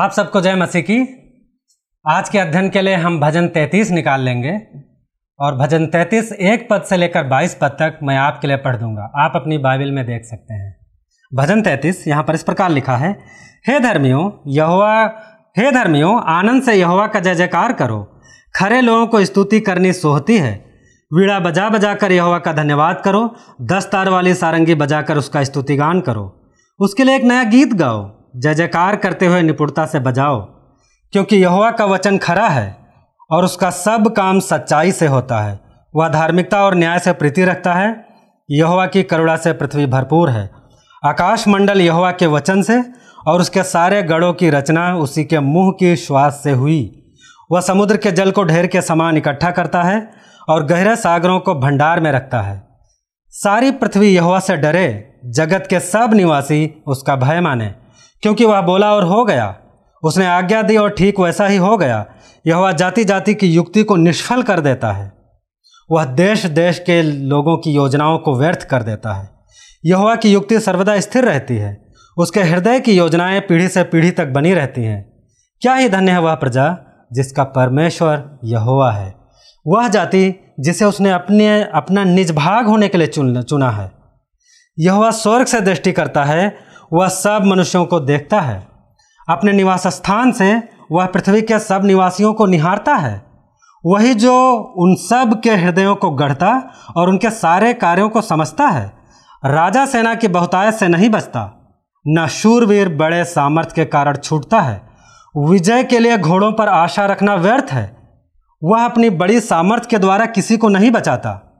आप सबको जय मसीह की। आज के अध्ययन के लिए हम भजन 33 निकाल लेंगे और भजन 33 एक पद से लेकर 22 पद तक मैं आपके लिए पढ़ दूँगा। आप अपनी बाइबल में देख सकते हैं। भजन 33 यहाँ पर इस प्रकार लिखा है, हे धर्मियों, यहोवा, हे धर्मियों, आनंद से यहोवा का जय जयकार करो। खरे लोगों को स्तुति करनी सोहती है। वीड़ा बजा बजा कर यहोवा का धन्यवाद करो। दस तार वाली सारंगी बजाकर उसका स्तुतिगान करो। उसके लिए एक नया गीत गाओ। जय जयकार करते हुए निपुणता से बजाओ, क्योंकि यहोवा का वचन खरा है और उसका सब काम सच्चाई से होता है। वह धार्मिकता और न्याय से प्रीति रखता है। यहोवा की करुणा से पृथ्वी भरपूर है। आकाश मंडल यहोवा के वचन से और उसके सारे गढ़ों की रचना उसी के मुँह की श्वास से हुई। वह समुद्र के जल को ढेर के समान इकट्ठा करता है और गहरे सागरों को भंडार में रखता है। सारी पृथ्वी यहोवा से डरे, जगत के सब निवासी उसका भय माने। क्योंकि वह बोला और हो गया। उसने आज्ञा दी और ठीक वैसा ही हो गया। यहोवा जाति जाति की युक्ति को निष्फल कर देता है। वह देश देश के लोगों की योजनाओं को व्यर्थ कर देता है। यहोवा की युक्ति सर्वदा स्थिर रहती है। उसके हृदय की योजनाएँ पीढ़ी से पीढ़ी तक बनी रहती हैं। क्या ही धन्य है वह प्रजा जिसका परमेश्वर यहोवा है। वह जाति जिसे उसने अपने, अपना निज भाग होने के लिए चुन, चुना है। यहोवा स्वर्ग से दृष्टि करता है वह सब मनुष्यों को देखता है। अपने निवास स्थान से वह पृथ्वी के सब निवासियों को निहारता है। वही जो उन सब के हृदयों को गढ़ता और उनके सारे कार्यों को समझता है, राजा सेना की बहुतायत से नहीं बचता। न शूरवीर बड़े सामर्थ्य के कारण छूटता है। विजय के लिए घोड़ों पर आशा रखना व्यर्थ है। वह अपनी बड़ी सामर्थ्य के द्वारा किसी को नहीं बचाता।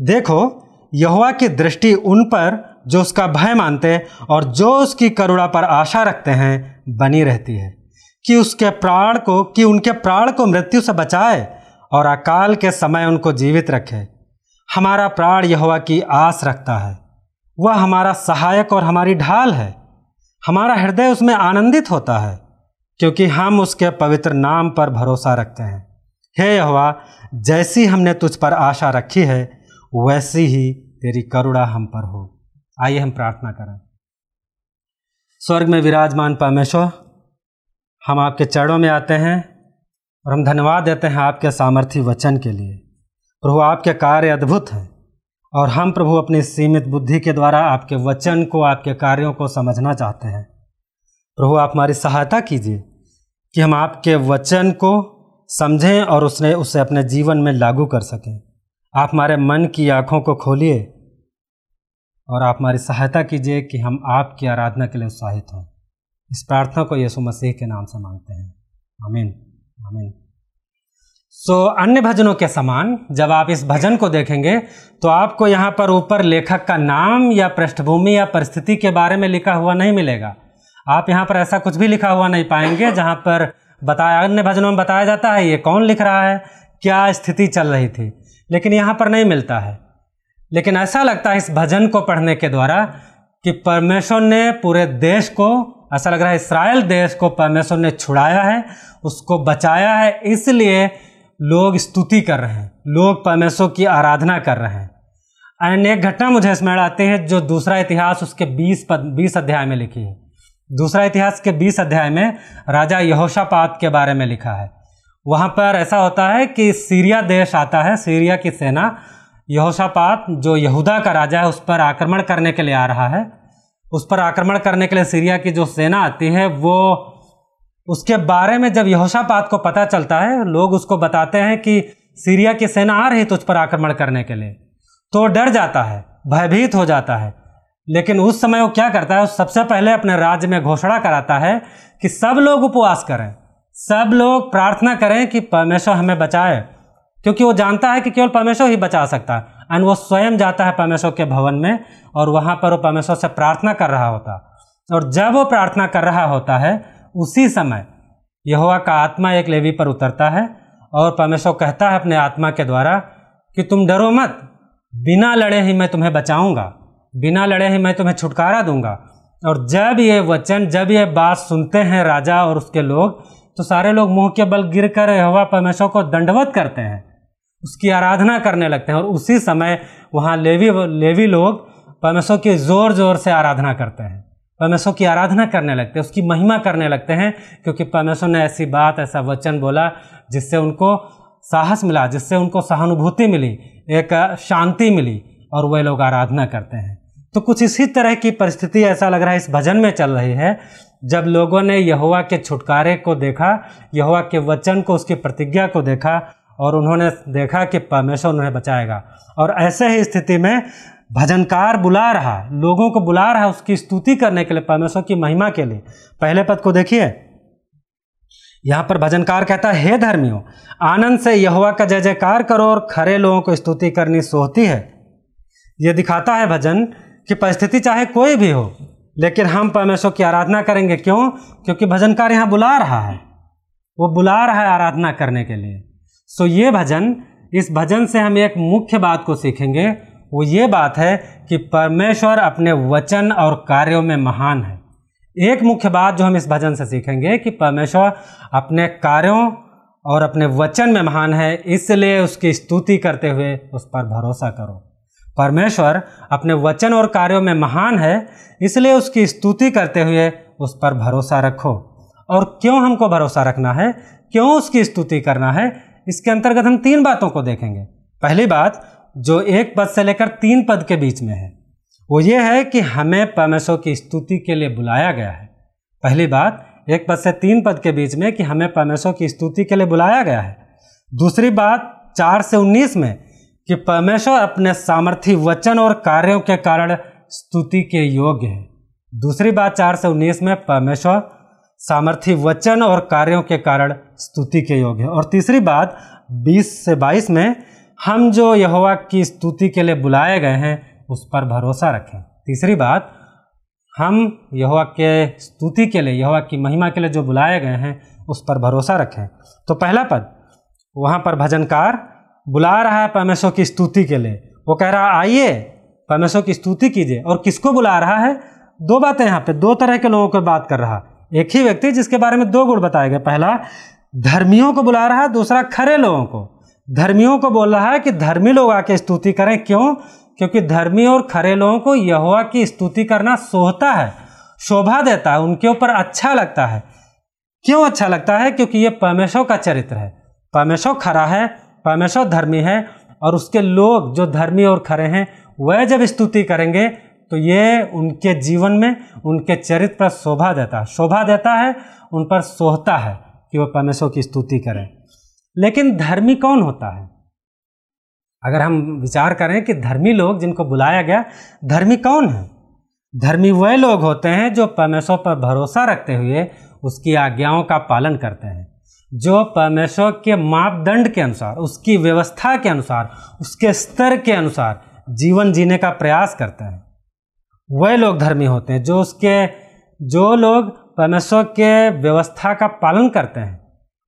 देखो यहुआ की दृष्टि उन पर जो उसका भय मानते और जो उसकी करुणा पर आशा रखते हैं, बनी रहती है। कि उसके प्राण को, कि उनके प्राण को मृत्यु से बचाए और अकाल के समय उनको जीवित रखे। हमारा प्राण यहोवा की आस रखता है। वह हमारा सहायक और हमारी ढाल है। हमारा हृदय उसमें आनंदित होता है, क्योंकि हम उसके पवित्र नाम पर भरोसा रखते हैं। हे यहोवा, जैसी हमने तुझ पर आशा रखी है, वैसी ही तेरी करुणा हम पर हो। आइए हम प्रार्थना करें। स्वर्ग में विराजमान परमेश्वर, हम आपके चरणों में आते हैं और हम धन्यवाद देते हैं आपके सामर्थ्य वचन के लिए। प्रभु, आपके कार्य अद्भुत हैं और हम प्रभु अपनी सीमित बुद्धि के द्वारा आपके वचन को, आपके कार्यों को समझना चाहते हैं। प्रभु, आप हमारी सहायता कीजिए कि हम आपके वचन को समझें और उसने, उसे अपने जीवन में लागू कर सकें। आप हमारे मन की आँखों को खोलिए और आप हमारी सहायता कीजिए कि हम आपकी आराधना के लिए उत्साहित हों। इस प्रार्थना को यीशु मसीह के नाम से मांगते हैं। आमीन। आमीन। सो so, अन्य भजनों के समान जब आप इस भजन को देखेंगे तो आपको यहाँ पर ऊपर लेखक का नाम या पृष्ठभूमि या परिस्थिति के बारे में लिखा हुआ नहीं मिलेगा। आप यहाँ पर ऐसा कुछ भी लिखा हुआ नहीं पाएँगे जहाँ पर बताया अन्य भजनों में बताया जाता है ये कौन लिख रहा है क्या स्थिति चल रही थी। लेकिन यहाँ पर नहीं मिलता है। लेकिन ऐसा लगता है इस भजन को पढ़ने के द्वारा कि परमेश्वर ने पूरे देश को, ऐसा लग रहा है इसराइल देश को परमेश्वर ने छुड़ाया है, उसको बचाया है, इसलिए लोग स्तुति कर रहे हैं, लोग परमेश्वर की आराधना कर रहे हैं। एंड एक घटना मुझे स्मरण आती है जो दूसरा इतिहास उसके बीस पद, बीस अध्याय में लिखी है। दूसरा इतिहास के बीस अध्याय में राजा यहोशापात के बारे में लिखा है। वहाँ पर ऐसा होता है कि सीरिया देश आता है, सीरिया की सेना यहोशापात, जो यहूदा का राजा है, उस पर आक्रमण करने के लिए आ रहा है। उस पर आक्रमण करने के लिए सीरिया की जो सेना आती है, वो उसके बारे में जब यहोशापात को पता चलता है, लोग उसको बताते हैं कि सीरिया की सेना आ रही तुझ पर आक्रमण करने के लिए। तो डर जाता है, भयभीत हो जाता है। लेकिन उस समय वो क्या करता है, सबसे पहले अपने राज्य में घोषणा कराता है कि सब लोग उपवास करें। सब लोग प्रार्थना करें कि परमेश्वर हमें बचाए। क्योंकि वो जानता है कि केवल परमेश्वर ही बचा सकता है। एंड वो स्वयं जाता है परमेश्वर के भवन में और वहाँ पर वो परमेश्वर से प्रार्थना कर रहा होता। और जब वो प्रार्थना कर रहा होता है, उसी समय यहोवा का आत्मा एक लेवी पर उतरता है और परमेश्वर कहता है अपने आत्मा के द्वारा कि तुम डरो मत, बिना लड़े ही मैं तुम्हें बचाऊँगा, बिना लड़े ही मैं तुम्हें छुटकारा दूँगा। और जब ये वचन, जब ये बात सुनते हैं राजा और उसके लोग तो सारे लोग मुँह के बल गिर कर हवा परमेश्वर को दंडवत करते हैं। उसकी आराधना करने लगते हैं और उसी समय वहाँ लेवी लेवी लोग परमेश्वर की ज़ोर ज़ोर से आराधना करते हैं। परमेश्वर की आराधना करने लगते हैं, उसकी महिमा करने लगते हैं, क्योंकि परमेश्वर ने ऐसी बात, ऐसा वचन बोला जिससे उनको साहस मिला, जिससे उनको सहानुभूति मिली, एक शांति मिली और वह लोग आराधना करते हैं। तो कुछ इसी तरह की परिस्थिति ऐसा लग रहा है इस भजन में चल रही है, जब लोगों ने यहुआ के छुटकारे को देखा यहुआ के वचन को, उसकी प्रतिज्ञा को देखा और उन्होंने देखा कि परमेश्वर उन्हें बचाएगा। और ऐसे ही स्थिति में भजनकार बुला रहा, लोगों को बुला रहा उसकी स्तुति करने के लिए, परमेश्वर की महिमा के लिए। पहले पद को देखिए। यहाँ पर भजनकार कहता है, हे धर्मियों, आनंद से यहुआ का जय जयकार करो और खरे लोगों को स्तुति करनी सोहती है। ये दिखाता है भजन कि परिस्थिति चाहे कोई भी हो, लेकिन हम परमेश्वर की आराधना करेंगे। क्यों? क्योंकि भजनकार यहाँ बुला रहा है। वो बुला रहा है आराधना करने के लिए। सो ये भजन, इस भजन से हम एक मुख्य बात को सीखेंगे। वो ये बात है कि परमेश्वर अपने वचन और कार्यों में महान है। एक मुख्य बात जो हम इस भजन से सीखेंगे कि परमेश्वर अपने कार्यों और अपने वचन में महान है, इसलिए उसकी स्तुति करते हुए उस पर भरोसा करो। परमेश्वर अपने वचन और कार्यों में महान है, इसलिए उसकी स्तुति करते हुए उस पर भरोसा रखो। और क्यों हमको भरोसा रखना है? क्यों उसकी स्तुति करना है? इसके अंतर्गत हम तीन बातों को देखेंगे। पहली बात, जो एक पद से लेकर तीन पद के बीच में है, वो ये है कि हमें परमेश्वर की स्तुति के लिए बुलाया गया है। पहली बात, एक पद से तीन पद के बीच में कि हमें परमेश्वर की स्तुति के लिए बुलाया गया है। दूसरी बात, चार से उन्नीस में कि परमेश्वर अपने सामर्थ्य वचन और कार्यों के कारण स्तुति के योग्य है। दूसरी बात, चार से उन्नीस में परमेश्वर सामर्थ्य वचन और कार्यों के कारण स्तुति के योग्य है। और तीसरी बात, बीस से बाईस में हम जो यहोवा की स्तुति के लिए बुलाए गए हैं, उस पर भरोसा रखें। तीसरी बात, हम यहोवा के स्तुति के लिए, यहोवा की महिमा के लिए जो बुलाए गए हैं, उस पर भरोसा रखें। तो पहला पद, वहाँ पर भजनकार बुला रहा है परमेश्वर की स्तुति के लिए। वो कह रहा है आइए, परमेश्वर की स्तुति कीजिए। और किसको बुला रहा है? दो बातें यहाँ पे। दो तरह के लोगों को बात कर रहा। एक ही व्यक्ति जिसके बारे में दो गुण बताए गए। पहला, धर्मियों को बुला रहा है, दूसरा, खरे लोगों को। धर्मियों को बोल रहा है कि धर्मी लोग आके स्तुति करें। क्यों? क्योंकि धर्मी और खरे लोगों को यहोवा की स्तुति करना सोहता है, शोभा देता है, उनके ऊपर अच्छा लगता है। क्यों अच्छा लगता है? क्योंकि ये परमेश्वर का चरित्र है। परमेश्वर खरा है, परमेश्वर धर्मी है, और उसके लोग जो धर्मी और खरे हैं, वह जब स्तुति करेंगे तो ये उनके जीवन में उनके चरित्र पर शोभा देता है। शोभा देता है, उन पर सोहता है कि वह परमेश्वर की स्तुति करें। लेकिन धर्मी कौन होता है? अगर हम विचार करें कि धर्मी लोग जिनको बुलाया गया, धर्मी कौन है? धर्मी वह लोग होते हैं जो परमेश्वर पर भरोसा रखते हुए उसकी आज्ञाओं का पालन करते हैं। जो परमेश्वर के मापदंड के अनुसार, उसकी व्यवस्था के अनुसार, उसके स्तर के अनुसार जीवन जीने का प्रयास करते हैं। वह लोग धर्मी होते हैं, जो उसके, जो लोग परमेश्वर के व्यवस्था का पालन करते हैं,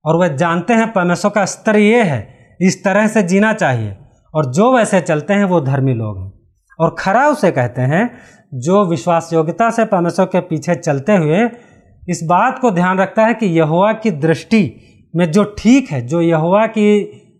और वह जानते हैं परमेश्वर का स्तर ये है, इस तरह से जीना चाहिए, और जो वैसे चलते हैं वो धर्मी लोग हैं। और खरा उसे कहते हैं, जो विश्वास योग्यता से परमेश्वर के पीछे चलते हुए इस बात को ध्यान रखता है कि यहुआ की दृष्टि में जो ठीक है, जो यहुआ की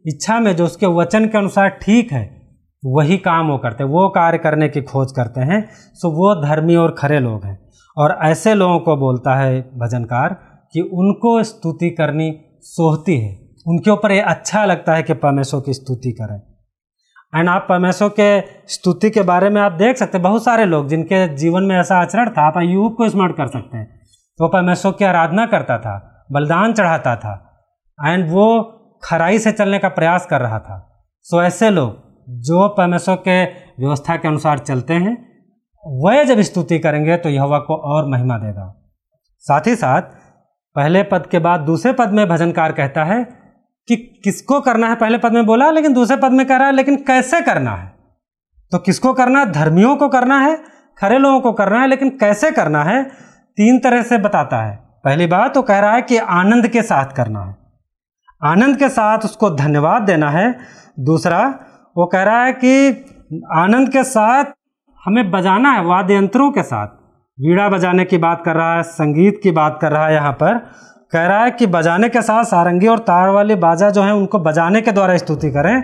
इच्छा में, जो उसके वचन के अनुसार ठीक है वही काम वो करते हैं, वो कार्य करने की खोज करते हैं। सो वो धर्मी और खरे लोग हैं। और ऐसे लोगों को बोलता है भजनकार कि उनको स्तुति करनी सोहती है। उनके ऊपर ये अच्छा लगता है कि परमेश्वर की स्तुति करें। एंड आप परमेश्वर के स्तुति के बारे में आप देख सकते हैं, बहुत सारे लोग जिनके जीवन में ऐसा आचरण था, आप युग को स्मरण कर सकते हैं। तो परमेश्वर की आराधना करता था, बलिदान चढ़ाता था, एंड वो खराई से चलने का प्रयास कर रहा था। सो ऐसे लोग जो परमेश्वर के व्यवस्था के अनुसार चलते हैं, वह जब स्तुति करेंगे तो यह को और महिमा देगा। साथ ही साथ, पहले पद के बाद दूसरे पद में भजनकार कहता है कि किसको करना है? पहले पद में बोला, लेकिन दूसरे पद में कह रहा है लेकिन कैसे करना है? तो किसको करना है? धर्मियों को करना है, खरे लोगों को करना है, लेकिन कैसे करना है? तीन तरह से बताता है। पहली बात तो कह रहा है कि आनंद के साथ करना है। आनंद के साथ उसको धन्यवाद देना है। दूसरा वो कह रहा है कि आनंद के साथ हमें बजाना है वाद्य यंत्रों के साथ। वीड़ा बजाने की बात कर रहा है, संगीत की बात कर रहा है यहाँ पर। कह रहा है कि बजाने के साथ सारंगी और तार वाले बाजा जो है, उनको बजाने के द्वारा स्तुति करें।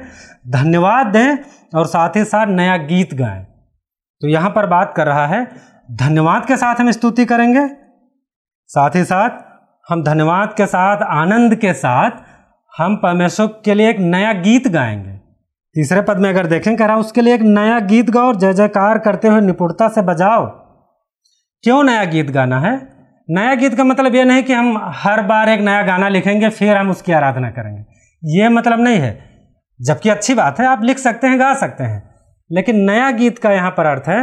धन्यवाद दें और साथ ही साथ नया गीत गाएँ। तो यहाँ पर बात कर रहा है, धन्यवाद के साथ हम स्तुति करेंगे। साथ ही साथ हम धन्यवाद के साथ, आनंद के साथ हम परमेश्वर के लिए एक नया गीत गाएँगे। तीसरे पद में अगर देखें, कह रहा उसके लिए एक नया गीत गाओ और जय जयकार करते हुए निपुणता से बजाओ। क्यों नया गीत गाना है? नया गीत का मतलब यह नहीं कि हम हर बार एक नया गाना लिखेंगे, फिर हम उसकी आराधना करेंगे। ये मतलब नहीं है। जबकि अच्छी बात है, आप लिख सकते हैं, गा सकते हैं। लेकिन नया गीत का यहाँ पर अर्थ है,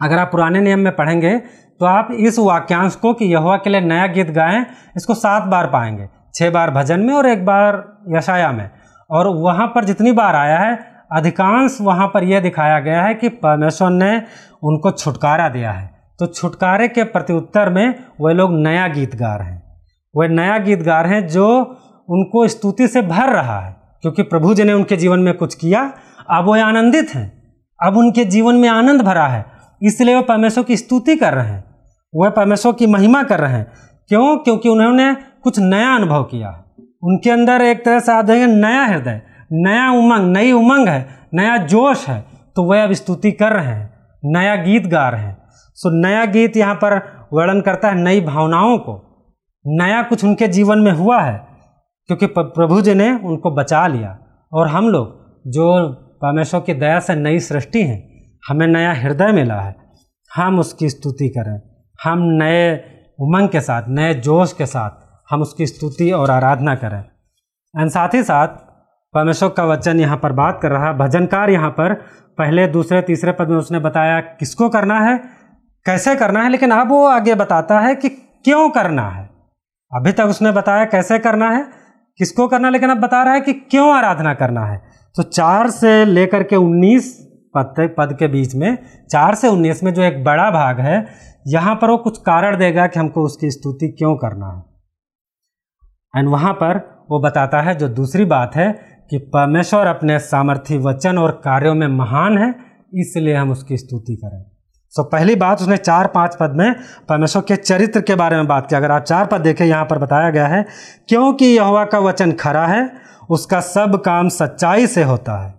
अगर आप पुराने नियम में पढ़ेंगे तो आप इस वाक्यांश को कि यहोवा के लिए नया गीत गाएँ, इसको सात बार पाएँगे। छः बार भजन में और एक बार यशाया में। और वहाँ पर जितनी बार आया है, अधिकांश वहाँ पर यह दिखाया गया है कि परमेश्वर ने उनको छुटकारा दिया है। तो छुटकारे के प्रत्युत्तर में वे लोग नया गीत गा रहे हैं। वह नया गीत गा रहे हैं जो उनको स्तुति से भर रहा है, क्योंकि प्रभु जी ने उनके जीवन में कुछ किया, अब वो आनंदित हैं। अब उनके जीवन में आनंद भरा है, इसलिए वह परमेश्वर की स्तुति कर रहे हैं। वह परमेश्वर की महिमा कर रहे हैं। क्यों? क्योंकि उन्होंने कुछ नया अनुभव किया है। उनके अंदर एक तरह से आप देखेंगे नया हृदय, नया उमंग, नई उमंग है, नया जोश है तो वह अब स्तुति कर रहे हैं, नया गीत गा रहे हैं। सो नया गीत यहाँ पर वर्णन करता है नई भावनाओं को। नया कुछ उनके जीवन में हुआ है, क्योंकि प्रभु जी ने उनको बचा लिया। और हम लोग, जो परमेश्वर की दया से नई सृष्टि हैं, हमें नया हृदय मिला है। हम उसकी स्तुति करें। हम नए उमंग के साथ, नए जोश के साथ हम उसकी स्तुति और आराधना करें। एंड साथ ही साथ, परमेश्वर का वचन यहाँ पर बात कर रहा है। भजनकार यहाँ पर, पहले, दूसरे, तीसरे पद में उसने बताया किसको करना है, कैसे करना है, लेकिन अब वो आगे बताता है कि क्यों करना है। अभी तक उसने बताया कैसे करना है, किसको करना है, लेकिन अब बता रहा है कि क्यों आराधना करना है। तो चार से लेकर के उन्नीस पद पद के बीच में, चार से उन्नीस में जो एक बड़ा भाग है, यहाँ पर वो कुछ कारण देगा कि हमको उसकी स्तुति क्यों करना है। एंड वहाँ पर वो बताता है जो दूसरी बात है कि परमेश्वर अपने सामर्थ्य वचन और कार्यों में महान है इसलिए हम उसकी स्तुति करें। सो so, पहली बात उसने चार पाँच पद में परमेश्वर के चरित्र के बारे में बात की। अगर आप चार पद देखें यहाँ पर बताया गया है क्योंकि यहोवा का वचन खरा है उसका सब काम सच्चाई से होता है।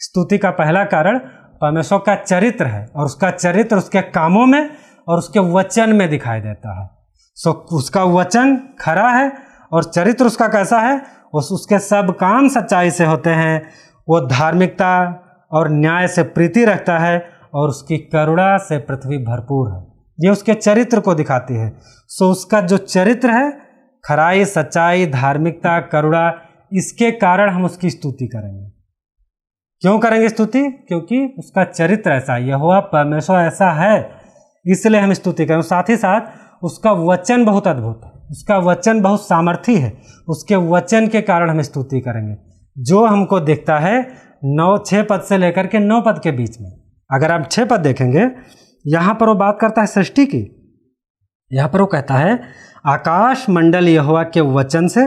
स्तुति का पहला कारण परमेश्वर का चरित्र है और उसका चरित्र उसके कामों में और उसके वचन में दिखाई देता है। सो so, उसका वचन खरा है और चरित्र उसका कैसा है? उस, उसके सब काम सच्चाई से होते हैं। वो धार्मिकता और न्याय से प्रीति रखता है और उसकी करुणा से पृथ्वी भरपूर है। ये उसके चरित्र को दिखाती है। सो उसका जो चरित्र है, खराई, सच्चाई, धार्मिकता, करुणा, इसके कारण हम उसकी स्तुति करेंगे। क्यों करेंगे स्तुति? क्योंकि उसका चरित्र ऐसा है। यह परमेश्वर ऐसा है, इसलिए हम स्तुति करें। साथ ही साथ उसका वचन बहुत अद्भुत है। उसका वचन बहुत सामर्थी है। उसके वचन के कारण हम स्तुति करेंगे। जो हमको देखता है, नौ छः पद से लेकर के नौ पद के बीच में। अगर आप छः पद देखेंगे, यहाँ पर वो बात करता है सृष्टि की। यहाँ पर वो कहता है, आकाश मंडल यहोवा के वचन से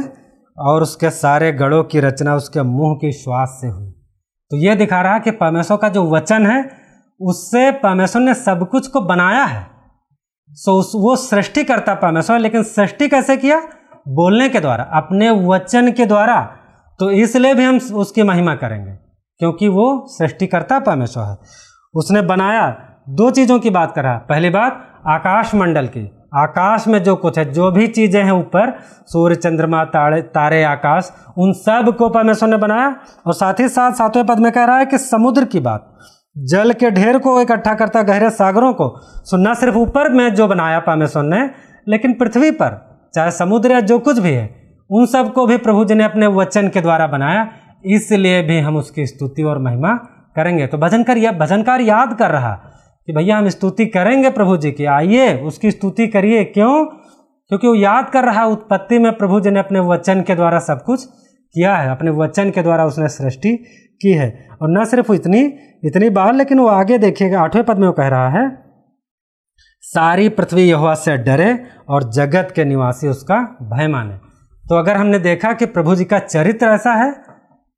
और उसके सारे गढ़ों की रचना उसके मुँह की श्वास से हुई। तो ये दिखा रहा है कि परमेश्वर का जो वचन है, उससे परमेश्वर ने सब कुछ को बनाया है। सो उस वो सृष्टि करता परमेश्वर लेकिन सृष्टि कैसे किया? बोलने के द्वारा, अपने वचन के द्वारा। तो इसलिए भी हम उसकी महिमा करेंगे, क्योंकि वो सृष्टिकर्ता परमेश्वर है। उसने बनाया, दो चीज़ों की बात करा। पहली बात आकाश मंडल की। आकाश में जो कुछ है, जो भी चीज़ें हैं ऊपर, सूर्य, चंद्रमा, तारे तारे, आकाश, उन सबको परमेश्वर ने बनाया। और साथ ही साथ सातवें पद में कह रहा है कि समुद्र की बात। जल के ढेर को इकट्ठा करता गहरे सागरों को। सो न सिर्फ़ ऊपर में जो बनाया परमेश्वर ने, लेकिन पृथ्वी पर, चाहे समुद्र या जो कुछ भी है, उन सबको भी प्रभु जी ने अपने वचन के द्वारा बनाया। इसलिए भी हम उसकी स्तुति और महिमा करेंगे। तो भजनकार या, भजनकार याद कर रहा कि भैया हम स्तुति करेंगे प्रभु जी की। आइए, उसकी स्तुति करिए। क्यों? क्योंकि वो याद कर रहा, उत्पत्ति में प्रभु जी ने अपने वचन के द्वारा सब कुछ किया है। अपने वचन के द्वारा उसने सृष्टि की है। और न सिर्फ़ इतनी इतनी बार लेकिन वो आगे देखिएगा, आठवें पद में वो कह रहा है, सारी पृथ्वी यहोवा से डरे और जगत के निवासी उसका भय माने। तो अगर हमने देखा कि प्रभु जी का चरित्र ऐसा है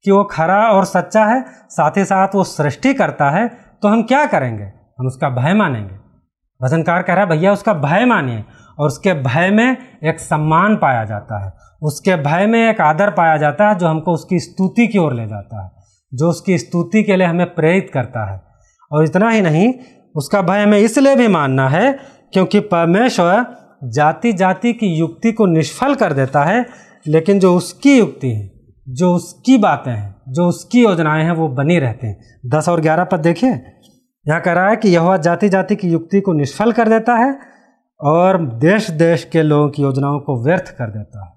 कि वो खरा और सच्चा है, साथ ही साथ वो सृष्टि करता है तो हम क्या करेंगे? हम उसका भय मानेंगे। भजनकार कह रहा है, भैया, उसका भय मानिए। और उसके भय में एक सम्मान पाया जाता है। उसके भय में एक आदर पाया जाता है, जो हमको उसकी स्तुति की ओर ले जाता है। जो उसकी स्तुति के लिए हमें प्रेरित करता है। और इतना ही नहीं, उसका भय हमें इसलिए भी मानना है क्योंकि परमेश्वर जाति जाति की युक्ति को निष्फल कर देता है, लेकिन जो उसकी युक्ति है, जो उसकी बातें हैं, जो उसकी योजनाएँ हैं, वो बनी रहती हैं। दस और ग्यारह पद देखिए। यहाँ कह रहा है कि यह जाति जाति की युक्ति को निष्फल कर देता है और देश देश के लोगों की योजनाओं को व्यर्थ कर देता है।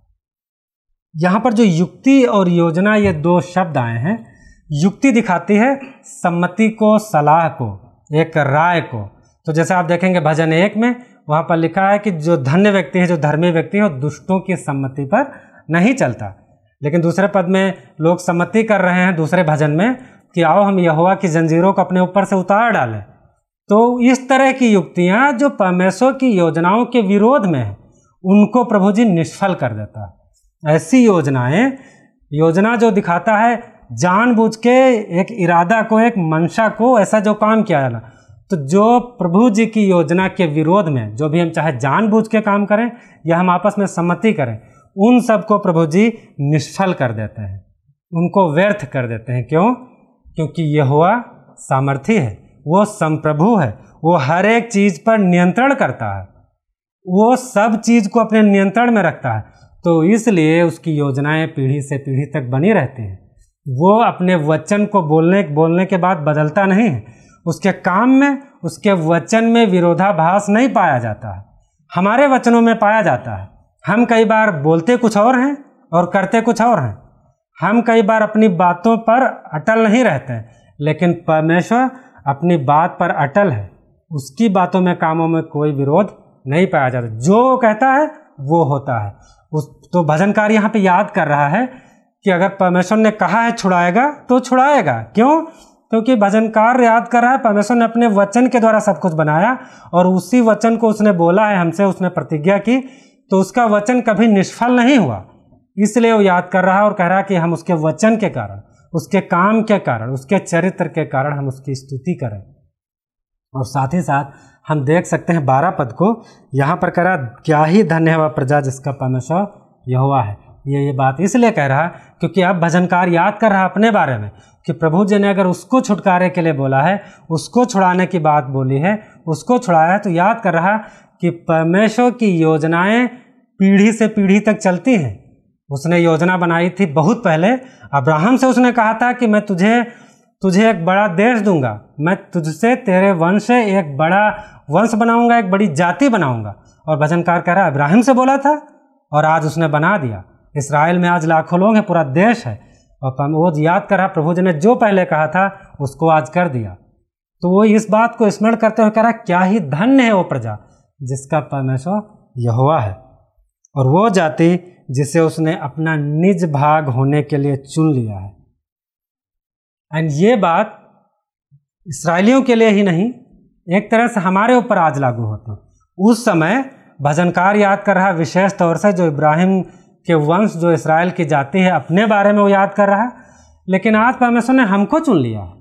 यहाँ पर जो युक्ति और योजना, ये दो शब्द आए हैं। युक्ति दिखाती है सम्मति को, सलाह को, एक राय को। तो जैसे आप देखेंगे भजन एक में, वहाँ पर लिखा है कि जो धन्य व्यक्ति है, जो धर्मी व्यक्ति है, वो दुष्टों की सम्मति पर नहीं चलता। लेकिन दूसरे पद में लोग सम्मति कर रहे हैं दूसरे भजन में कि आओ हम यहोवा की जंजीरों को अपने ऊपर से उतार डालें। तो इस तरह की युक्तियाँ जो परमेश्वर की योजनाओं के विरोध में है, उनको प्रभु जी निष्फल कर देता है। ऐसी योजनाएँ, योजना जो दिखाता है जानबूझ के एक इरादा को, एक मंशा को ऐसा जो काम किया जाना तो जो प्रभु जी की योजना के विरोध में, जो भी हम चाहे जानबूझ के काम करें या हम आपस में सम्मति करें, उन सबको प्रभु जी निष्फल कर देते हैं। उनको व्यर्थ कर देते हैं। क्यों? क्योंकि यहोवा सामर्थ्य है, वो संप्रभु है, वो हर एक चीज़ पर नियंत्रण करता है। वो सब चीज़ को अपने नियंत्रण में रखता है। तो इसलिए उसकी योजनाएँ पीढ़ी से पीढ़ी तक बनी रहती हैं। वो अपने वचन को बोलने बोलने के बाद बदलता नहीं। है उसके काम में, उसके वचन में विरोधाभास नहीं पाया जाता। है हमारे वचनों में पाया जाता है। हम कई बार बोलते कुछ और हैं और करते कुछ और हैं। हम कई बार अपनी बातों पर अटल नहीं रहते हैं लेकिन परमेश्वर अपनी बात पर अटल है। उसकी बातों में, कामों में कोई विरोध नहीं पाया जाता। जो कहता है, वो होता है। उस तो भजनकार यहाँ पे याद कर रहा है कि अगर परमेश्वर ने कहा है छुड़ाएगा तो छुड़ाएगा। क्यों? क्योंकि भजनकार याद कर रहा है, परमेश्वर ने अपने वचन के द्वारा सब कुछ बनाया और उसी वचन को उसने बोला है, हमसे उसने प्रतिज्ञा की तो उसका वचन कभी निष्फल नहीं हुआ। इसलिए वो याद कर रहा है और कह रहा है कि हम उसके वचन के कारण, उसके काम के कारण, उसके चरित्र के कारण हम उसकी स्तुति करें। और साथ ही साथ हम देख सकते हैं बारह पद को, यहाँ पर कह रहा क्या ही धन्य प्रजा जिसका परमेश्वर यहोवा है। ये ये बात इसलिए कह रहा क्योंकि अब भजनकार याद कर रहा अपने बारे में कि प्रभु जी ने अगर उसको छुटकारे के लिए बोला है, उसको छुड़ाने की बात बोली है, उसको छुड़ाया है तो याद कर रहा कि परमेश्वर की योजनाएँ पीढ़ी से पीढ़ी तक चलती हैं। उसने योजना बनाई थी बहुत पहले। अब्राहम से उसने कहा था कि मैं तुझे तुझे एक बड़ा देश दूँगा। मैं तुझसे तेरे वंश से एक बड़ा वंश बनाऊँगा, एक बड़ी जाति बनाऊँगा। और भजनकार कह रहा है इब्राहिम से बोला था और आज उसने बना दिया। इसराइल में आज लाखों लोग हैं, पूरा देश है। और वो याद कर रहा, प्रभु जी ने जो पहले कहा था, उसको आज कर दिया। तो वो इस बात को स्मरण करते हुए कह रहा क्या ही धन्य है वो प्रजा, जिसका परमेश्वर यहोवा है। और वो जाति, जिसे उसने अपना निज भाग होने के लिए चुन लिया है। एंड ये बात इसराइलियों के लिए ही नहीं, एक तरह से हमारे ऊपर आज लागू होती उस समय भजनकार याद कर रहा, विशेष तौर से जो इब्राहिम के वंश जो इसराइल की जाति है, अपने बारे में वो याद कर रहा है। लेकिन आज परमेश्वर ने हमको चुन लिया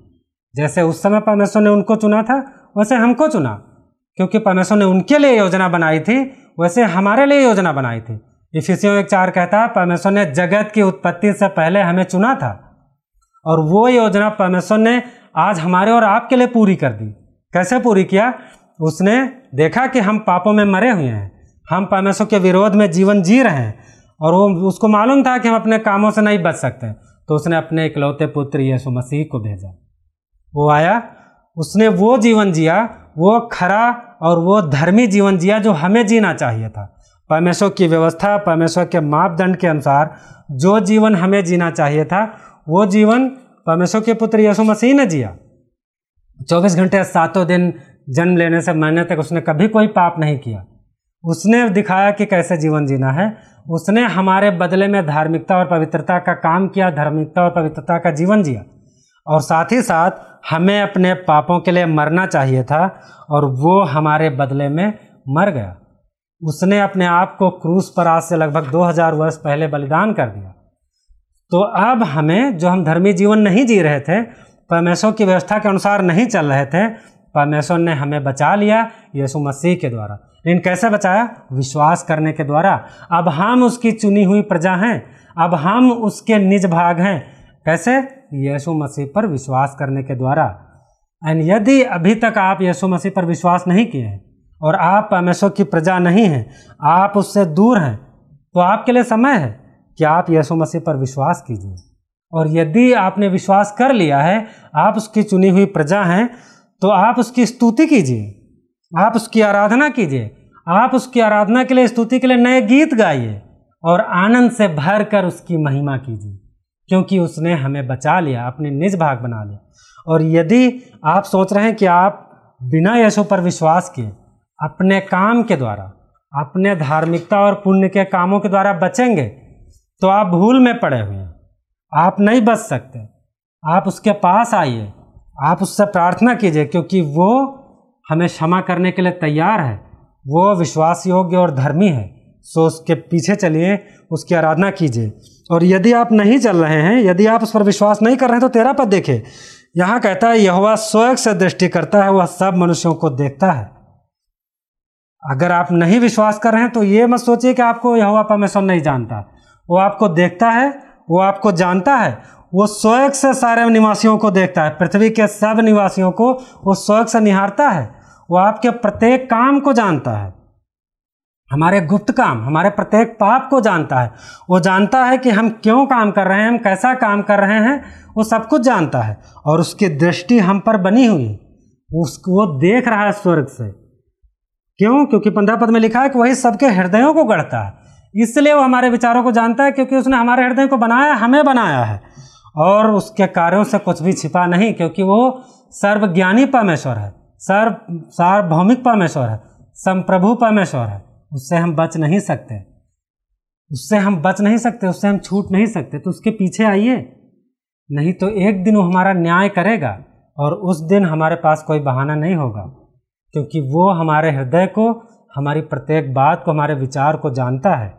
जैसे उस समय परमेश्वर ने उनको चुना था, वैसे हमको चुना। क्योंकि परमेश्वर ने उनके लिए योजना बनाई थी, वैसे हमारे लिए योजना बनाई थी। इफिसियों एक चार कहता है, परमेश्वर ने जगत की उत्पत्ति से पहले हमें चुना था। और वो योजना परमेश्वर ने आज हमारे और आपके लिए पूरी कर दी। कैसे पूरी किया? उसने देखा कि हम पापों में मरे हुए हैं। हम परमेश्वर के विरोध में जीवन जी रहे हैं। और वो, उसको मालूम था कि हम अपने कामों से नहीं बच सकते। तो उसने अपने इकलौते पुत्र यीशु मसीह को भेजा। वो आया, उसने वो जीवन जिया, वो खरा और वो धर्मी जीवन जिया जो हमें जीना चाहिए था। परमेश्वर की व्यवस्था, परमेश्वर के मापदंड के अनुसार जो जीवन हमें जीना चाहिए था, वो जीवन परमेश्वर के पुत्र यीशु मसीह ने जिया। चौबीस घंटे सातों दिन जन्म लेने से मरने तक उसने कभी कोई पाप नहीं किया। उसने दिखाया कि कैसे जीवन जीना है। उसने हमारे बदले में धार्मिकता और पवित्रता का काम किया, धार्मिकता और पवित्रता का जीवन जिया। और साथ ही साथ हमें अपने पापों के लिए मरना चाहिए था और वो हमारे बदले में मर गया। उसने अपने आप को क्रूस पर आज से लगभग 2000 वर्ष पहले बलिदान कर दिया। तो अब हमें, जो हम धर्मी जीवन नहीं जी रहे थे, परमेश्वर की व्यवस्था के अनुसार नहीं चल रहे थे, परमेश्वर ने हमें बचा लिया यीशु मसीह के द्वारा। लेकिन कैसे बचाया? विश्वास करने के द्वारा। अब हम उसकी चुनी हुई प्रजा हैं। अब हम उसके निज भाग हैं। कैसे? यीशु मसीह पर विश्वास करने के द्वारा। एंड यदि अभी तक आप यीशु मसीह पर विश्वास नहीं किए हैं, और आप परमेश्वर की प्रजा नहीं हैं, आप उससे दूर हैं तो आपके लिए समय है कि आप यीशु मसीह पर विश्वास कीजिए। और यदि आपने विश्वास कर लिया है, आप उसकी चुनी हुई प्रजा हैं तो आप उसकी स्तुति कीजिए। आप उसकी आराधना कीजिए। आप उसकी आराधना के लिए, स्तुति के लिए नए गीत गाइए और आनंद से भर कर उसकी महिमा कीजिए, क्योंकि उसने हमें बचा लिया, अपने निज भाग बना लिया। और यदि आप सोच रहे हैं कि आप बिना यशो पर विश्वास किए अपने काम के द्वारा, अपने धार्मिकता और पुण्य के कामों के द्वारा बचेंगे तो आप भूल में पड़े हुए हैं। आप नहीं बच सकते। आप उसके पास आइए। आप उससे प्रार्थना कीजिए, क्योंकि वो हमें क्षमा करने के लिए तैयार है। वो विश्वास योग्य और धर्मी है। सो उसके पीछे चलिए, उसकी आराधना कीजिए। और यदि आप नहीं चल रहे हैं, यदि आप उस पर विश्वास नहीं कर रहे हैं तो तेरा पद देखे। यहाँ कहता है यह स्वयं से दृष्टि करता है, वह सब मनुष्यों को देखता है। अगर आप नहीं विश्वास कर रहे हैं तो ये मत सोचिए कि आपको यहोवा परमेश्वर नहीं जानता। वो आपको देखता है, वो आपको जानता है, वो स्वयं से सारे निवासियों को देखता है। पृथ्वी के सब निवासियों को वो स्वयं से निहारता है। वो आपके प्रत्येक काम को जानता है। हमारे गुप्त काम, हमारे प्रत्येक पाप को जानता है। वो जानता है कि हम क्यों काम कर रहे हैं, हम कैसा काम कर रहे हैं, वो सब कुछ जानता है। और उसकी दृष्टि हम पर बनी हुई उसको वो देख रहा है स्वर्ग से। क्यों? क्योंकि पंद्रह पद में लिखा है कि वही सबके हृदयों को गढ़ता है। इसलिए वो हमारे विचारों को जानता है, क्योंकि उसने हमारे हृदय को बनाया, हमें बनाया है। और उसके कार्यों से कुछ भी छिपा नहीं, क्योंकि वो सर्वज्ञानी परमेश्वर है। सर्व सार्वभौमिक परमेश्वर है, संप्रभु परमेश्वर है, उससे हम बच नहीं सकते। उससे हम बच नहीं सकते, उससे हम छूट नहीं सकते तो उसके पीछे आइए। नहीं तो एक दिन वो हमारा न्याय करेगा और उस दिन हमारे पास कोई बहाना नहीं होगा, क्योंकि वो हमारे हृदय को, हमारी प्रत्येक बात को, हमारे विचार को जानता है।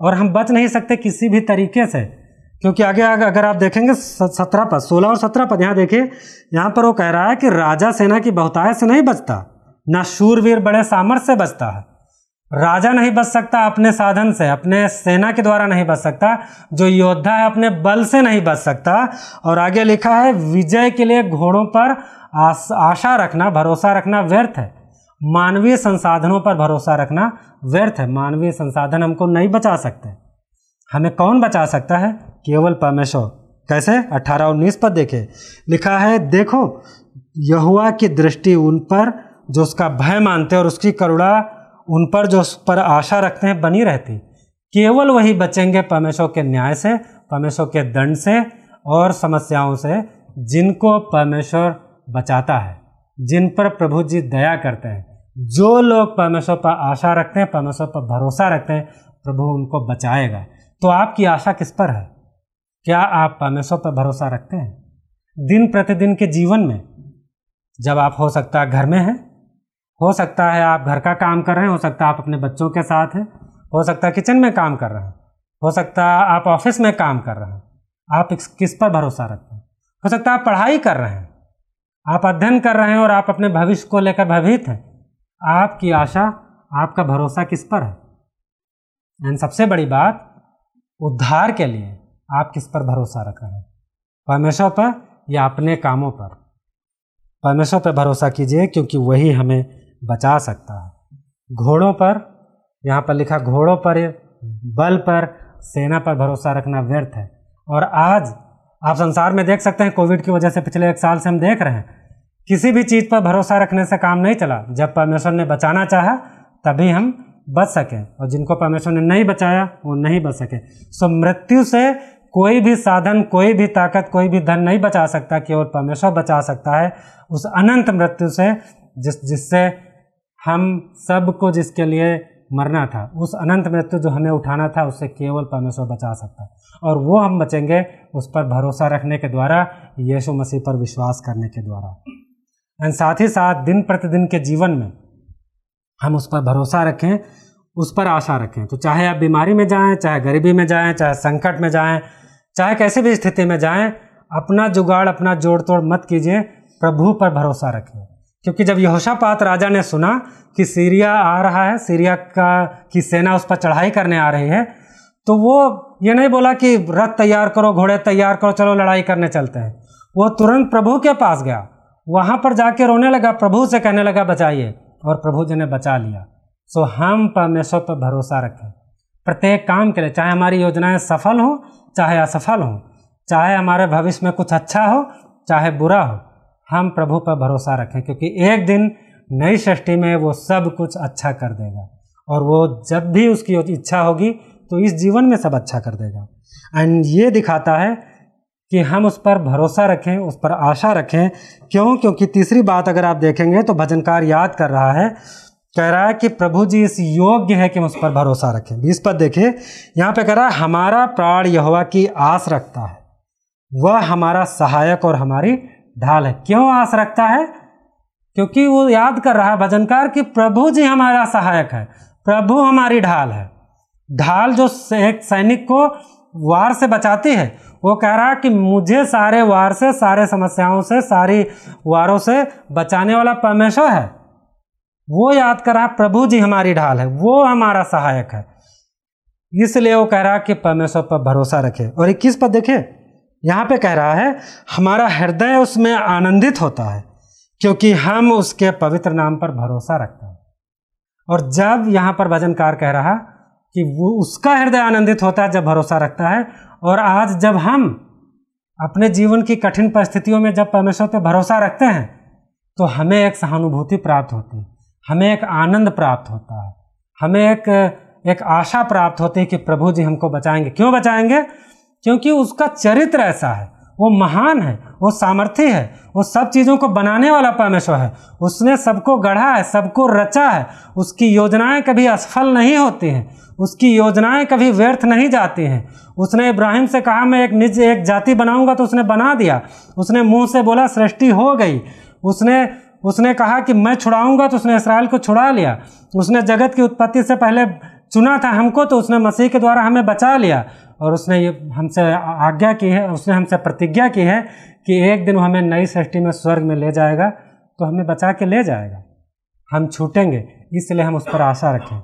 और हम बच नहीं सकते किसी भी तरीके से। क्योंकि आगे अगर आप देखेंगे सत्रह पद, सोलह और सत्रह पद, यहाँ देखिए, यहाँ पर वो कह रहा है कि राजा सेना की बहुतायत से नहीं बचता, ना शूरवीर बड़े सामर्थ्य से बचता है। राजा नहीं बच सकता अपने साधन से, अपने सेना के द्वारा नहीं बच सकता, जो योद्धा है अपने बल से नहीं बच सकता। और आगे लिखा है, विजय के लिए घोड़ों पर आशा रखना, भरोसा रखना व्यर्थ है। मानवीय संसाधनों पर भरोसा रखना व्यर्थ है। मानवीय संसाधन हमको नहीं बचा सकते। हमें कौन बचा सकता है? केवल परमेश्वर। कैसे? अठारह उन्नीस पर देखे। लिखा है, देखो यहुआ की दृष्टि उन पर, जो उसका भय मानते हैं और उसकी करुणा उन पर, जो उस पर आशा रखते हैं, बनी रहती। केवल वही बचेंगे परमेश्वर के न्याय से, परमेश्वर के दंड से और समस्याओं से, जिनको परमेश्वर बचाता है, जिन पर प्रभु जी दया करते हैं। जो लोग परमेश्वर पर आशा रखते हैं, परमेश्वर पर भरोसा रखते हैं, प्रभु उनको बचाएगा। तो आपकी आशा किस पर है? क्या आप परमेश्वर पर भरोसा रखते हैं? दिन प्रतिदिन के जीवन में, जब आप, हो सकता है, घर में हैं, हो सकता है आप घर का काम कर रहे हैं, हो सकता है आप अपने बच्चों के साथ हैं, हो सकता है किचन में काम कर रहे हैं, हो सकता है आप ऑफ़िस में काम कर रहे हैं, आप किस पर भरोसा रखते हैं? हो सकता है आप पढ़ाई कर रहे हैं, आप अध्ययन कर रहे हैं और आप अपने भविष्य को लेकर भयभीत हैं। आपकी आशा, आपका भरोसा किस पर है? एंड सबसे बड़ी बात उद्धार के लिए आप किस पर भरोसा रख रहे हैं? परमेश्वर पर या अपने कामों पर? परमेश्वर पर भरोसा कीजिए, क्योंकि वही हमें बचा सकता है। घोड़ों पर, यहाँ पर लिखा, घोड़ों पर, बल पर, सेना पर भरोसा रखना व्यर्थ है। और आज आप संसार में देख सकते हैं, कोविड की वजह से पिछले एक साल से हम देख रहे हैं, किसी भी चीज़ पर भरोसा रखने से काम नहीं चला। जब परमेश्वर ने बचाना चाहा, तभी हम बच सकें और जिनको परमेश्वर ने नहीं बचाया, वो नहीं बच सके। सो मृत्यु से कोई भी साधन, कोई भी ताकत, कोई भी धन नहीं बचा सकता, केवल परमेश्वर बचा सकता है। उस अनंत मृत्यु से जिस, जिससे हम सबको जिसके लिए मरना था, उस अनंत मृत्यु जो हमें उठाना था, उससे केवल परमेश्वर बचा सकता। और वो हम बचेंगे उस पर भरोसा रखने के द्वारा, यीशु मसीह पर विश्वास करने के द्वारा। एंड साथ ही साथ दिन प्रतिदिन के जीवन में हम उस पर भरोसा रखें, उस पर आशा रखें। तो चाहे आप बीमारी में जाएँ, चाहे गरीबी में जाएँ, चाहे संकट में जाएँ, चाहे कैसी भी स्थिति में जाएँ, अपना जुगाड़, अपना जोड़ तोड़ मत कीजिए, प्रभु पर भरोसा रखें। क्योंकि जब यहोशापात राजा ने सुना कि सीरिया आ रहा है, सीरिया का, की सेना उस पर चढ़ाई करने आ रही है तो वो ये नहीं बोला कि रथ तैयार करो, घोड़े तैयार करो, चलो लड़ाई करने चलते हैं। वो तुरंत प्रभु के पास गया। वहाँ पर जाके रोने लगा, प्रभु से कहने लगा, बचाइए। और प्रभु जी ने बचा लिया। सो हम परमेश्वर पर भरोसा रखें। प्रत्येक काम के लिए, चाहे हमारी योजनाएँ सफल हों, चाहे असफल हों, चाहे हमारे भविष्य में कुछ अच्छा हो, चाहे बुरा हो, हम प्रभु पर भरोसा रखें, क्योंकि एक दिन नई सृष्टि में वो सब कुछ अच्छा कर देगा। और वो जब भी उसकी इच्छा होगी तो इस जीवन में सब अच्छा कर देगा। एंड ये दिखाता है कि हम उस पर भरोसा रखें, उस पर आशा रखें। क्यों? क्योंकि तीसरी बात अगर आप देखेंगे तो भजनकार याद कर रहा है, कह रहा है कि प्रभु जी इस योग्य है कि हम उस पर भरोसा रखें। बीस पद देखिए, यहाँ पे कह रहा है, हमारा प्राण यहोवा की आस रखता है। वह हमारा सहायक और हमारी ढाल है। क्यों आस रखता है? क्योंकि वो याद कर रहा है भजनकार कि प्रभु जी हमारा सहायक है, प्रभु हमारी ढाल है। ढाल जो एक सैनिक को वार से बचाती है वो कह रहा कि मुझे सारे वार से, सारे समस्याओं से, सारी वारों से बचाने वाला परमेश्वर है। वो याद कर रहा, प्रभु जी हमारी ढाल है, वो हमारा सहायक है। इसलिए वो कह रहा है कि परमेश्वर पर भरोसा रखे। और इक्कीस पर देखे? यहाँ पे कह रहा है, हमारा हृदय उसमें आनंदित होता है, क्योंकि हम उसके पवित्र नाम पर भरोसा रखते हैं। और जब यहाँ पर भजनकार कह रहा कि वो उसका हृदय आनंदित होता है, जब भरोसा रखता है और आज जब हम अपने जीवन की कठिन परिस्थितियों में जब परमेश्वर पर भरोसा रखते हैं तो हमें एक सहानुभूति प्राप्त होती है। हमें एक आनंद प्राप्त होता है। हमें एक एक आशा प्राप्त होती है कि प्रभु जी हमको बचाएँगे। क्यों बचाएँगे? क्योंकि उसका चरित्र ऐसा है। वो महान है। वो सामर्थ्य है, वो सब चीज़ों को बनाने वाला परमेश्वर है। उसने सबको गढ़ा है, सबको रचा है। उसकी योजनाएँ कभी असफल नहीं होती हैं। उसकी योजनाएँ कभी व्यर्थ नहीं जाती हैं। उसने इब्राहिम से कहा, मैं एक निज, एक जाति बनाऊँगा तो उसने बना दिया। उसने मुँह से बोला, सृष्टि हो गई। उसने उसने कहा कि, मैं छुड़ाऊँगा तो उसने इसराइल को छुड़ा लिया। उसने जगत की उत्पत्ति से पहले चुना था हमको तो उसने मसीह के द्वारा हमें बचा लिया। और उसने ये हमसे आज्ञा की है, उसने हमसे प्रतिज्ञा की है कि एक दिन वो हमें नई सृष्टि में स्वर्ग में ले जाएगा तो हमें बचा के ले जाएगा। हम छूटेंगे, इसलिए हम उस पर आशा रखें।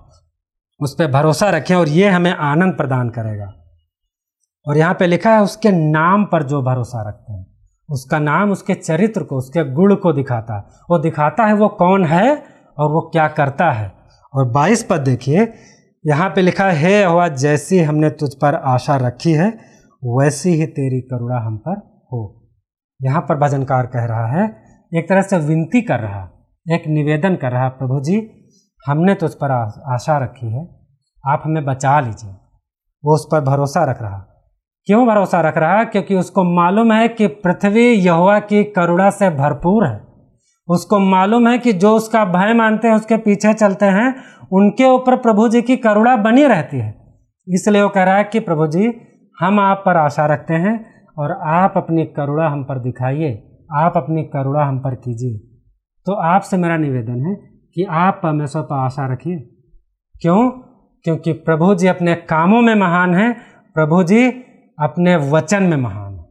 उस पर भरोसा रखें और ये हमें आनंद प्रदान करेगा। और यहाँ पे लिखा है, उसके नाम पर जो भरोसा रखते हैं, उसका नाम, उसके चरित्र को, उसके गुण को दिखाता। है वो दिखाता है वो कौन है और वो क्या करता है। और बाईस पद देखिए, यहाँ पे लिखा है, हे हुआ जैसी हमने तुझ पर आशा रखी है, वैसी ही तेरी करुणा हम पर हो। यहाँ पर भजनकार कह रहा है, एक तरह से विनती कर रहा, एक निवेदन कर रहा, प्रभु जी, हमने तो उस पर आशा रखी है, आप हमें बचा लीजिए। वो उस पर भरोसा रख रहा। क्यों भरोसा रख रहा? क्योंकि उसको मालूम है कि पृथ्वी यहुआ की करुणा से भरपूर है। उसको मालूम है कि जो उसका भय मानते हैं, उसके पीछे चलते हैं, उनके ऊपर प्रभु जी की करुणा बनी रहती है। इसलिए वो कह रहा है कि प्रभु जी, हम आप पर आशा रखते हैं और आप अपनी करुणा हम पर दिखाइए, आप अपनी करुणा हम पर कीजिए। तो आपसे मेरा निवेदन है कि आप परमेश्वर पर आशा रखिए। क्यों? क्योंकि प्रभु जी अपने कामों में महान हैं, प्रभु जी अपने वचन में महान हैं।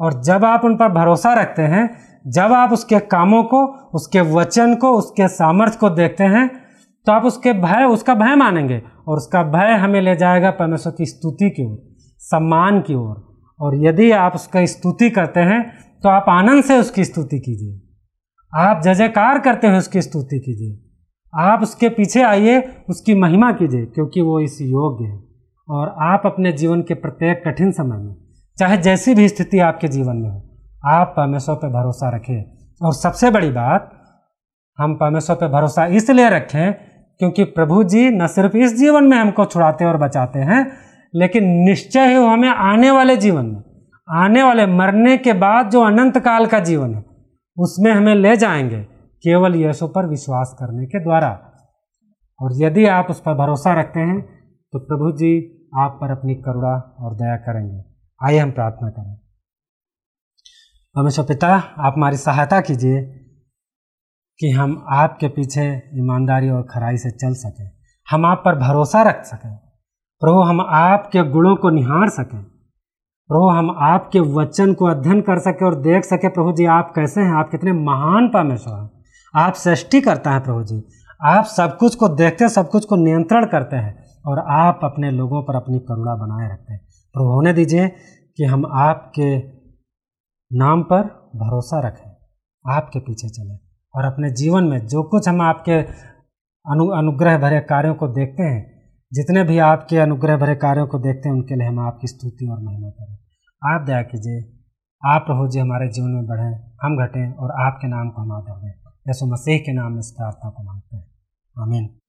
और जब आप उन पर भरोसा रखते हैं, जब आप उसके कामों को, उसके वचन को, उसके सामर्थ्य को देखते हैं तो आप उसके भय, उसका भय मानेंगे और उसका भय हमें ले जाएगा परमेश्वर की स्तुति की ओर, सम्मान की ओर। और यदि आप उसका स्तुति करते हैं तो आप आनंद से उसकी स्तुति कीजिए। आप जय जयकार करते हुए उसकी स्तुति कीजिए। आप उसके पीछे आइए, उसकी महिमा कीजिए, क्योंकि वो इस योग्य है। और आप अपने जीवन के प्रत्येक कठिन समय में, चाहे जैसी भी स्थिति आपके जीवन में हो, आप परमेश्वर पर भरोसा रखें। और सबसे बड़ी बात, हम परमेश्वर पर भरोसा इसलिए रखें, क्योंकि प्रभु जी न सिर्फ़ इस जीवन में हमको छुड़ाते और बचाते हैं लेकिन निश्चय ही हमें आने वाले जीवन में, आने वाले मरने के बाद जो अनंत काल का जीवन है, उसमें हमें ले जाएँगे केवल यीशु पर विश्वास करने के द्वारा। और यदि आप उस पर भरोसा रखते हैं तो प्रभु जी आप पर अपनी करुणा और दया करेंगे। आइए हम प्रार्थना करें। परमेश्वर पिता, आप हमारी सहायता कीजिए कि हम आपके पीछे ईमानदारी और खराई से चल सकें। हम आप पर भरोसा रख सकें। प्रभु, हम आपके गुणों को निहार सकें। प्रभु, हम आपके वचन को अध्ययन कर सकें और देख सकें, प्रभु जी, आप कैसे हैं? आप कितने महान परमेश्वर हैं। आप सृष्टि करता है प्रभु जी। आप सब कुछ को देखते हैं, सब कुछ को नियंत्रण करते हैं और आप अपने लोगों पर अपनी करुणा बनाए रखते हैं। प्रभु, होने दीजिए कि हम आपके नाम पर भरोसा रखें, आपके पीछे चले और अपने जीवन में जो कुछ हम आपके अनु, अनुग्रह भरे कार्यों को देखते हैं जितने भी आपके अनुग्रह भरे कार्यों को देखते हैं, उनके लिए हम आपकी स्तुति और महिमा करें। आप दया कीजिए, आप प्रभु जी हमारे जीवन में बढ़ें, हम घटें और आपके नाम को हम आदर दें। यसु मसीह के नाम में इस प्रार्थना को मांगते हैं। आमीन।